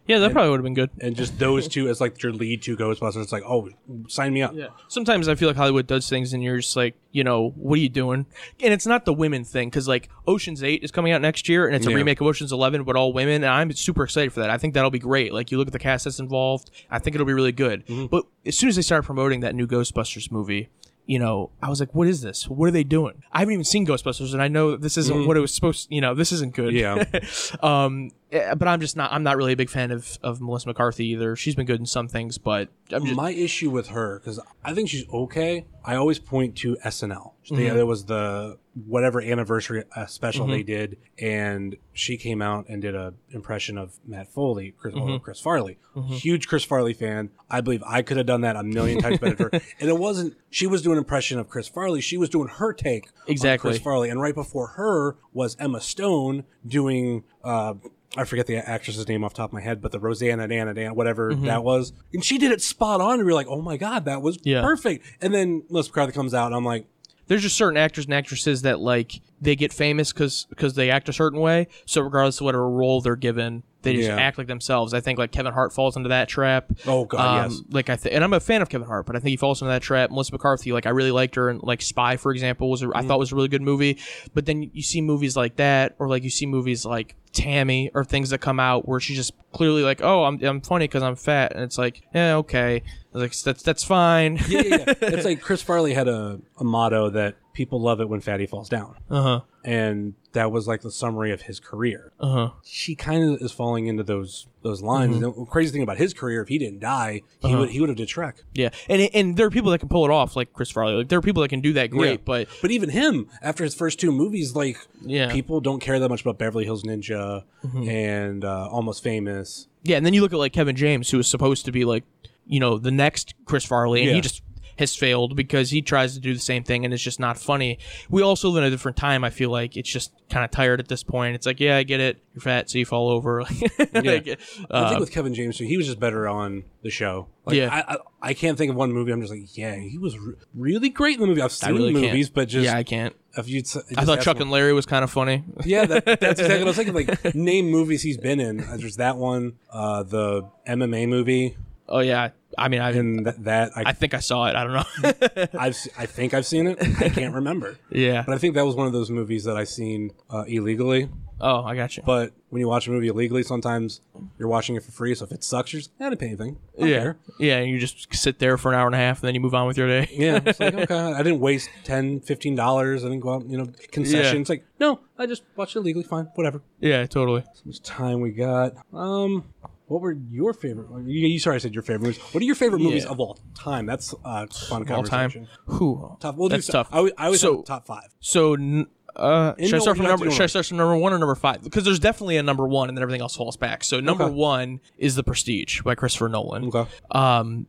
Yeah, that probably would have been good. And just those two as like your lead two Ghostbusters. It's like, oh, sign me up. Yeah. Sometimes I feel like Hollywood does things and you're just like, you know, what are you doing? And it's not the women thing because like Ocean's 8 is coming out next year and it's a Yeah. remake of Ocean's 11 but all women and I'm super excited for that. I think that'll be great. Like you look at the cast that's involved, I think it'll be really good. But as soon as they started promoting that new Ghostbusters movie, you know, I was like, what is this? What are they doing? I haven't even seen Ghostbusters and I know this isn't what it was supposed you know, this isn't good. Yeah. um but I'm just not. I'm not really a big fan of of Melissa McCarthy either. She's been good in some things, but I'm just My issue with her, because I think she's okay. I always point to SNL. They- Mm-hmm. There was the whatever anniversary uh, special they did, and she came out and did a impression of Matt Foley, Chris, Mm-hmm. Chris Farley. Huge Chris Farley fan. I believe I could have done that a million times better. And it wasn't. She was doing an impression of Chris Farley. She was doing her take Exactly. Chris Farley, and right before her was Emma Stone doing. Uh, I forget the actress's name off the top of my head, but the Rosanna Dana Dan, whatever that was. And she did it spot on. And we were like, oh my God, that was Yeah. perfect. And then Melissa McCarthy comes out, and I'm like, there's just certain actors and actresses that like they get famous because because they act a certain way. So regardless of whatever role they're given, they just Yeah. act like themselves. I think like Kevin Hart falls into that trap. Oh, God, Um, yes. Like I th- and I'm a fan of Kevin Hart, but I think he falls into that trap. Melissa McCarthy, like I really liked her, and like Spy, for example, was a, Mm-hmm. I thought was a really good movie. But then you see movies like that, or like you see movies like Tammy, or things that come out where she's just clearly like, oh, I'm I'm funny because I'm fat, and it's like, yeah, okay, like that's that's fine. yeah, yeah, yeah. it's like Chris Farley had a, a motto that people love it when fatty falls down. uh huh. And that was like the summary of his career. Uh huh. She kind of is falling into those those lines. Mm-hmm. The crazy thing about his career, if he didn't die, he Uh-huh. would he would have did Shrek. Yeah, and and there are people that can pull it off, like Chris Farley. Like there are people that can do that great, Yeah. but But even him, after his first two movies, like Yeah. Mm-hmm. people don't care that much about Beverly Hills Ninja and uh, Almost Famous. yeah. And then you look at like Kevin James, who was supposed to be like, you know, the next Chris Farley, and Yeah. he just has failed because he tries to do the same thing and it's just not funny. We also live in a different time. I feel like it's just kind of tired at this point. It's like, yeah, I get it. You're fat, so you fall over. Like, I uh, think with Kevin James, too, he was just better on the show. Like, Yeah. I, I, I can't think of one movie. I'm just like, yeah, he was re- really great in the movie. I've seen really movies, can't. but just yeah, I can't. if you, I thought Chuck and Larry was kind of funny. Yeah, that, that's exactly what I was thinking. Like, name movies he's been in. There's that one, uh, the MMA movie, oh yeah, I mean, I and that, that I, I think I saw it. I don't know. I've, I think I've seen it. I can't remember. yeah. But I think that was one of those movies that I seen uh, illegally. Oh, I got you. But when you watch a movie illegally, sometimes you're watching it for free. So if it sucks, you're just, I didn't pay anything. I Yeah, care. yeah, and you just sit there for an hour and a half, and then you move on with your day. Yeah. It's like, okay, I didn't waste 10 $15. I didn't go out, you know, concessions. Like, no, I just watched it illegally. Fine, whatever. yeah, totally. How much time we got? Um, what were your favorite? You, you sorry, I said your favorite movies. What are your favorite movies Yeah. of all time? That's uh, fun All conversation. time. Whew. Top. We'll do That's so- tough. I, always- I always So- have top five. So, n- uh, should I no, start from number? do Should I one. start from number one or number five? Because there's definitely a number one, and then everything else falls back. So, number Okay. one is The Prestige by Christopher Nolan. Okay. Um,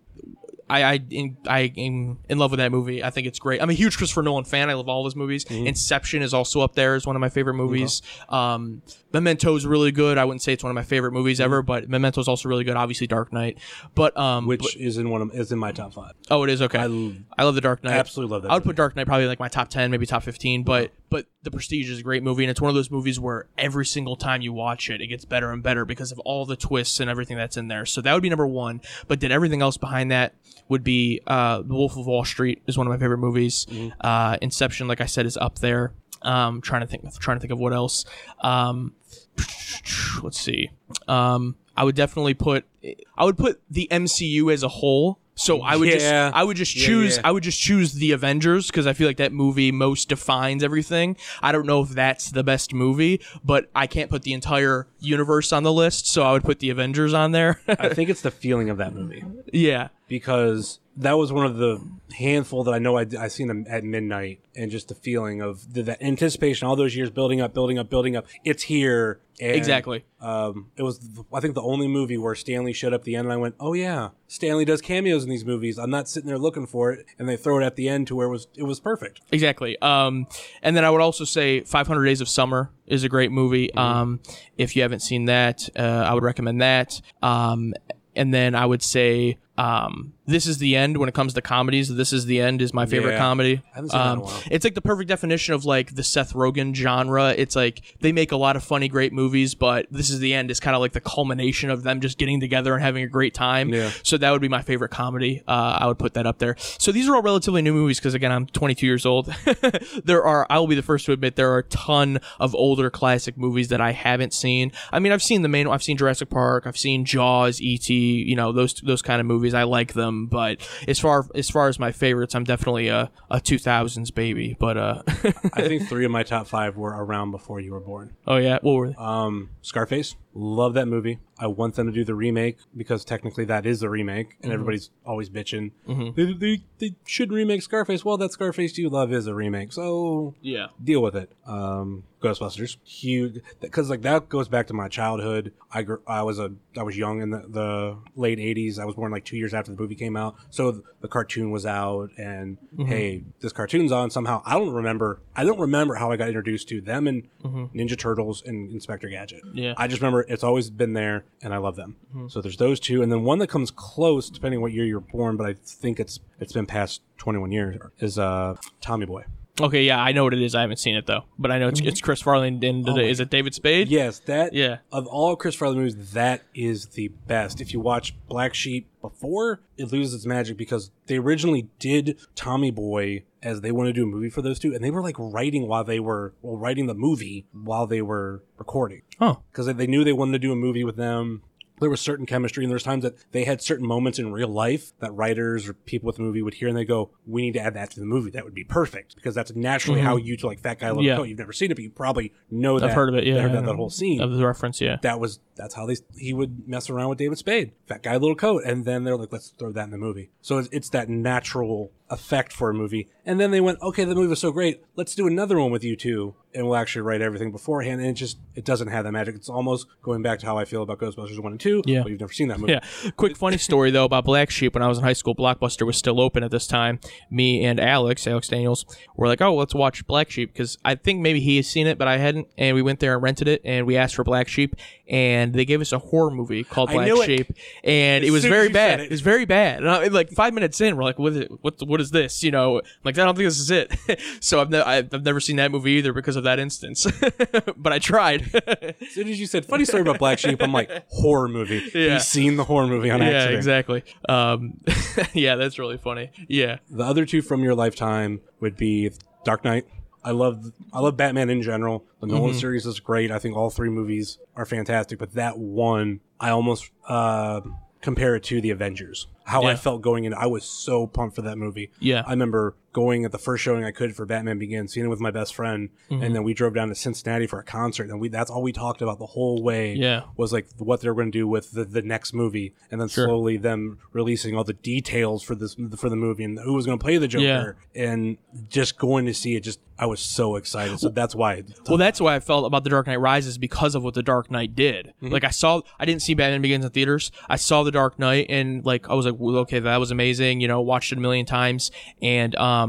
I I in, I am in love with that movie. I think it's great. I'm a huge Christopher Nolan fan. I love all of his movies. Mm-hmm. Inception is also up there as one of my favorite movies. Um, Memento is really good. I wouldn't say it's one of my favorite movies ever, but Memento is also really good. Obviously, Dark Knight. But um, Mm-hmm. Which but- is in one of is in my top five. oh, it is okay. I love the Dark Knight. absolutely love that I would movie. put Dark Knight probably like my top ten, maybe top fifteen. But but The Prestige is a great movie, and it's one of those movies where every single time you watch it, it gets better and better because of all the twists and everything that's in there. So that would be number one. But then everything else behind that would be uh, The Wolf of Wall Street is one of my favorite movies. Mm-hmm. Uh, Inception, like I said, is up there. Um, trying to think, trying to think of what else. Um, let's see. Um, I would definitely put, I would put the MCU as a whole. So I would Yeah. just, I would just Yeah, choose, yeah. I would just choose the Avengers because I feel like that movie most defines everything. I don't know if that's the best movie, but I can't put the entire universe on the list, so I would put the Avengers on there. I think it's the feeling of that movie yeah, because that was one of the handful that I know I I seen them at midnight and just the feeling of the, the anticipation all those years building up, building up, building up. It's here. And, exactly. Um, it was I think the only movie where Stan Lee showed up at the end and I went, oh yeah, Stan Lee does cameos in these movies. I'm not sitting there looking for it, and they throw it at the end to where it was it was perfect. Exactly. Um, and then I would also say 500 Days of Summer is a great movie. Mm-hmm. Um, if you haven't seen that, uh, I would recommend that. Um, and then I would say um, This is the End when it comes to comedies. This is the End is my favorite Yeah. comedy. I haven't seen that in a Um. It's like the perfect definition of like the Seth Rogen genre. It's like they make a lot of funny, great movies, but This is the End is kind of like the culmination of them just getting together and having a great time. Yeah. So that would be my favorite comedy. Uh, I would put that up there. So these are all relatively new movies because again, I'm 22 years old. there are, I will be the first to admit, there are a ton of older classic movies that I haven't seen. I mean, I've seen the main, I've seen Jurassic Park, I've seen Jaws, E.T., you know, those those kind of movies. I like them, but as far as far as my favorites, I'm definitely a, a 2000s baby. But uh, I think three of my top five were around before you were born. oh yeah, what were they? Um, Scarface, Love that movie. I want them to do the remake because technically that is a remake, and mm-hmm. everybody's always bitching. Mm-hmm. They, they, they shouldn't remake Scarface. Well, that Scarface you love is a remake, so Yeah. deal with it. Um, Ghostbusters, huge, because like that goes back to my childhood. I gr- I was a I was young in the, the late '80s. I was born like two years after the movie came out, so the cartoon was out, and mm-hmm. hey, this cartoon's on somehow. I don't remember. I don't remember how I got introduced to them and Ninja Turtles and Inspector Gadget. Yeah. I just remember it's always been there, and I love them. So there's those two, and then one that comes close, depending what year you're born, but I think it's it's been past 21 years. Is uh Tommy Boy. Okay, yeah, I know what it is. I haven't seen it though, but I know it's, mm-hmm. it's Chris Farley and Oh is it David Spade? Yes, that Yeah. of all Chris Farley movies, that is the best. If you watch Black Sheep before, it loses its magic because they originally did Tommy Boy as they wanted to do a movie for those two, and they were like writing while they were well writing the movie while they were recording Oh, because they knew they wanted to do a movie with them. There was certain chemistry, and there's times that they had certain moments in real life that writers or people with the movie would hear, and they go, "We need to add that to the movie. That would be perfect because that's naturally how you to like fat guy little Mm-hmm. Yeah. coat. You've never seen it, but you probably know that. i've heard of it, yeah. heard that, that whole scene of the reference, yeah. that was that's how they he would mess around with David Spade, fat guy, little coat, and then they're like, let's throw that in the movie. So it's, it's that natural effect for a movie, and then they went, okay, the movie was so great, let's do another one with you two, and we'll actually write everything beforehand, and it just it doesn't have that magic. It's almost going back to how I feel about Ghostbusters one and two. Yeah. but you've never seen that movie. Yeah. Quick funny story though about Black Sheep. When I was in high school, Blockbuster was still open at this time. Me and Alex, Alex Daniels, were like, "Oh, let's watch Black Sheep," because I think maybe he has seen it, but I hadn't. And we went there and rented it, and we asked for Black Sheep, and they gave us a horror movie called Black knew it. Sheep, and As it was very bad. It. it. was very bad. And I, like five minutes in, we're like, "What? Is it, what? What is this?" You know, like I don't think this is it. so I've, ne- I've never seen that movie either because of that instance. but I tried. As soon as you said funny story about Black Sheep, I'm like horror movie. Yeah. He's seen the horror movie on yeah, accident. exactly. Um, yeah, that's really funny. Yeah. The other two from your lifetime would be Dark Knight. I love I love Batman in general. The Nolan Mm-hmm. series is great. I think all three movies are fantastic, but that one I almost uh, compare it to the Avengers. How I felt going in, I was so pumped for that movie. Yeah. I remember going at the first showing I could for Batman Begins, seeing it with my best friend, Mm-hmm. and then we drove down to Cincinnati for a concert, and we that's all we talked about the whole way. Yeah. was like what they were going to do with the, the next movie, and then Sure. slowly them releasing all the details for this for the movie and who was going to play the Joker, and just going to see it. Just I was so excited. So that's why. Well, that's why I felt about The Dark Knight Rises because of what The Dark Knight did. Mm-hmm. Like I saw, I didn't see Batman Begins in theaters. I saw The Dark Knight, and like I was like, well, okay, that was amazing. You know, watched it a million times, and um.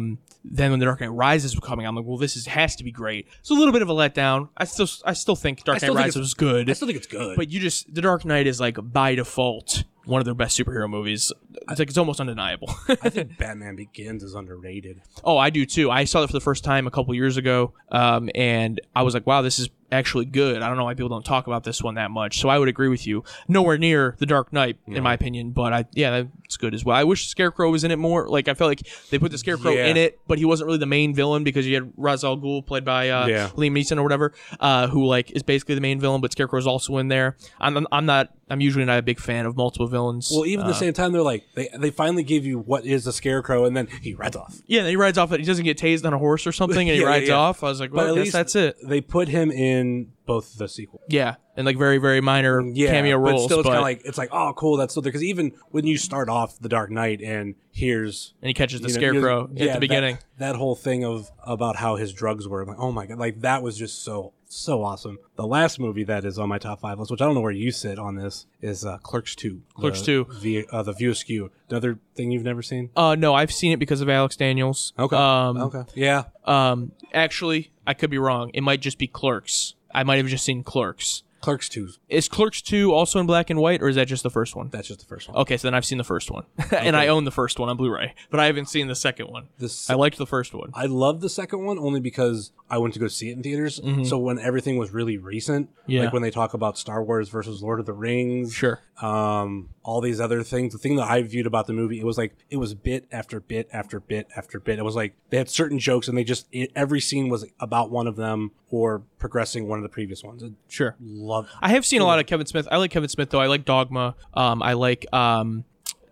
Then when The Dark Knight Rises was coming, I'm like, well, this is has to be great. It's a little bit of a letdown. I still, I still think Dark Knight Rises was good. I still think it's good. But you just The Dark Knight is like by default one of their best superhero movies. It's like it's almost undeniable. I think Batman Begins is underrated. oh, I do too. I saw it for the first time a couple years ago, um, and I was like, wow, this is actually good. I don't know why people don't talk about this one that much. So I would agree with you. Nowhere near The Dark Knight, in my opinion, but I yeah, it's good as well. I wish Scarecrow was in it more. Like I felt like they put the Scarecrow Yeah. in it, but he wasn't really the main villain because you had Ra's al Ghul played by uh, Yeah. Liam Neeson or whatever, uh, who like is basically the main villain, but Scarecrow's also in there. I'm, I'm, not. I'm usually not a big fan of multiple villains. Well, even at Uh, the same time, they're like they they finally give you what is a scarecrow, and then he rides off. yeah, he rides off. He doesn't get tased on a horse or something, and he Yeah, yeah, rides yeah. off. I was like, well, I guess that's it. They put him in both the sequel. Yeah, and like very very minor Yeah, cameo but still, it's kind of like it's like oh cool, that's still there. Because even when you start off the Dark Knight, and here's and he catches the you know, scarecrow you- at yeah, the beginning. That, that whole thing of about how his drugs were, like, oh my god, like that was just so so awesome. The last movie that is on my top five list, which I don't know where you sit on this, is uh, Clerks Two. Clerks The 2. V, uh, the View Askew. Another thing you've never seen? Uh, no, I've seen it because of Alex Daniels. Okay. Um, okay. Yeah. um, actually, I could be wrong. It might just be Clerks. I might have just seen Clerks. Clerks Two. Is Clerks two also in black and white, or is that just the first one? That's just the first one. Okay, so then I've seen the first one, and I own the first one on Blu-ray, but I haven't seen the second one. This I liked the first one. I love the second one only because I went to go see it in theaters. So when everything was really recent. Yeah. like when they talk about Star Wars versus Lord of the Rings, Sure. um, all these other things. The thing that I viewed about the movie, it was like it was bit after bit after bit after bit. It was like they had certain jokes, and they just it, every scene was about one of them or progressing one of the previous ones. I Sure. love. I have seen a lot of Kevin Smith. I like Kevin Smith though. I like Dogma. Um, I like um,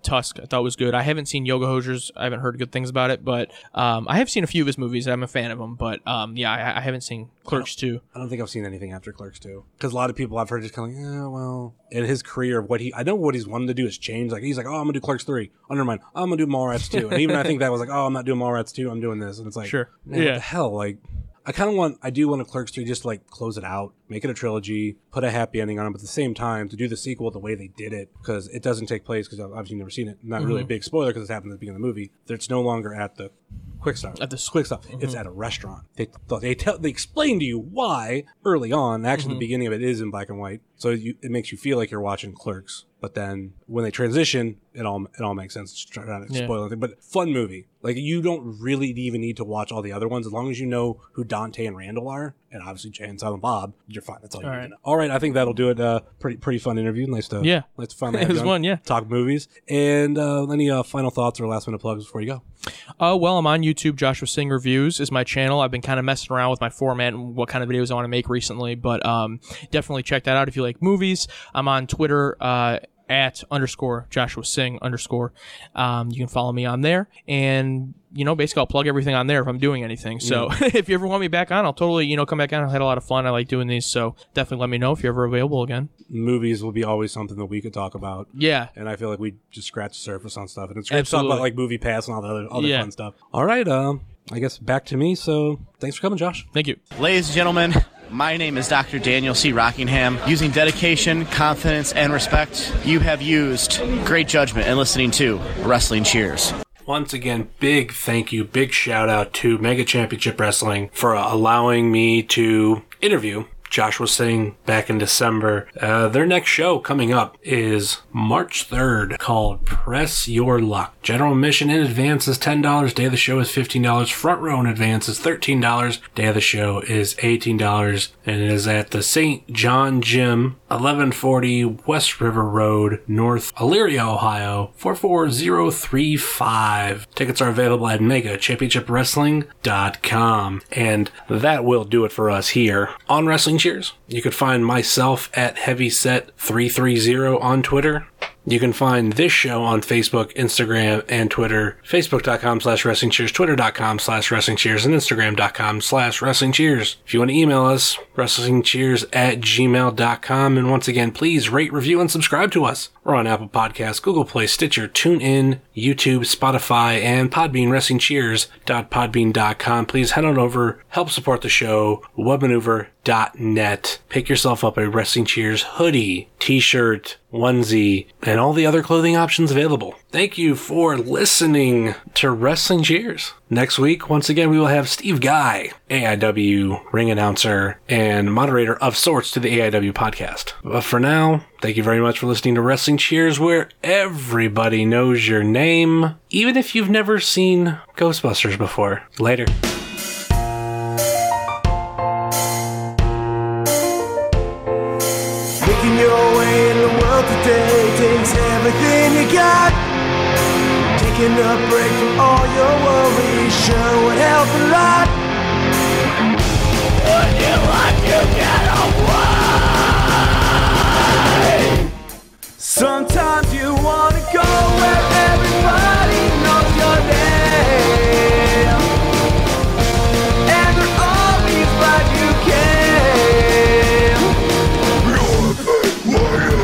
Tusk I thought was good. I haven't seen Yoga Hosers. I haven't heard good things about it, but um, I have seen a few of his movies. I'm a fan of them, but um, yeah, I, I haven't seen Clerks 2. I don't think I've seen anything after Clerks 2. Because a lot of people I've heard just kind of like, yeah, well, in his career, what he, I know what he's wanted to do is change. Like, he's like, oh, I'm going to do Clerks 3. Oh, never mind. I'm going to do Mallrats 2. And even I think that was like, oh, I'm not doing Mallrats 2. I'm doing this. And it's like, Sure. man, what Yeah. the hell? Like, I kind of want, I do want a Clerks 3 just like close it out, make it a trilogy, put a happy ending on it, but at the same time, to do the sequel the way they did it, because it doesn't take place, because I've obviously never seen it. Not really mm-hmm. a big spoiler because it happened at the beginning of the movie. that It's no longer at the quick stop. At the quick stop. It's mm-hmm. at a restaurant. They they tell they explain to you why early on. Actually, the mm-hmm. beginning of it is in black and white, so you, it makes you feel like you're watching Clerks. But then when they transition, it all it all makes sense. To Yeah. spoil anything, but fun movie. Like you don't really even need to watch all the other ones as long as you know who Dante and Randall are, and obviously Jay and Silent Bob. You're fine. That's all you All need right. to know. All right, I think that'll do it. Uh, pretty pretty fun interview. Nice to Yeah. nice to finally It have was you fun, yeah. Talk movies and uh, any uh, final thoughts or last minute plugs before you go. Uh, well, I'm on YouTube. Joshua Singh Reviews is my channel. I've been kind of messing around with my format and what kind of videos I want to make recently, but um, definitely check that out if you like movies. I'm on Twitter uh, at underscore Joshua Singh underscore. Um, you can follow me on there, and you know, basically, I'll plug everything on there if I'm doing anything. So if you ever want me back on, I'll totally you know come back on. I had a lot of fun. I like doing these, so definitely let me know if you're ever available again. Movies will be always something that we could talk about. Yeah. and I feel like we just scratched the surface on stuff, and it's great to talk about like MoviePass and all the other other Yeah. fun stuff. All right, um, I guess back to me. So thanks for coming, Josh. Thank you. Ladies and gentlemen, my name is Dr. Daniel C. Rockingham. Using dedication, confidence, and respect, you have used great judgment in listening to Wrestling Cheers. Once again, big thank you, big shout out to Mega Championship Wrestling for uh, allowing me to interview Joshua Singh back in December. Uh, their next show coming up is March 3rd called Press Your Luck. General admission in advance is $10. Day of the show is $15. Front row in advance is $13. Day of the show is $18. And it is at the St. John Gym, 1140 West River Road, North Elyria, Ohio, 44035. Tickets are available at megachampionshipwrestling.com. And that will do it for us here on Wrestling Cheers. You could find myself at Heavyset330 on Twitter. You can find this show on Facebook, Instagram, and Twitter. Facebook.com slash Wrestling Cheers, Twitter.com slash Wrestling Cheers, and Instagram.com slash Wrestling Cheers. If you want to email us, wrestling cheers at gmail.com. And once again, please rate, review, and subscribe to us. We're on Apple Podcasts, Google Play, Stitcher, TuneIn, YouTube, Spotify, and Podbean, WrestlingCheers.podbean.com. Please head on over, help support the show, webmaneuver.net. Pick yourself up a Wrestling Cheers hoodie, t-shirt, onesie, and all the other clothing options available. Thank you for listening to Wrestling Cheers. Next week, once again, we will have Steve Guy, AIW ring announcer and moderator of sorts to the AIW podcast. But for now, thank you very much for listening to Wrestling Cheers, where everybody knows your name, even if you've never seen Ghostbusters before. Later. got. Taking a break from all your worries sure would help a lot. Would you like to get away? Sometimes you wanna go where everybody knows your name, and they're always glad you came. You're a good warrior,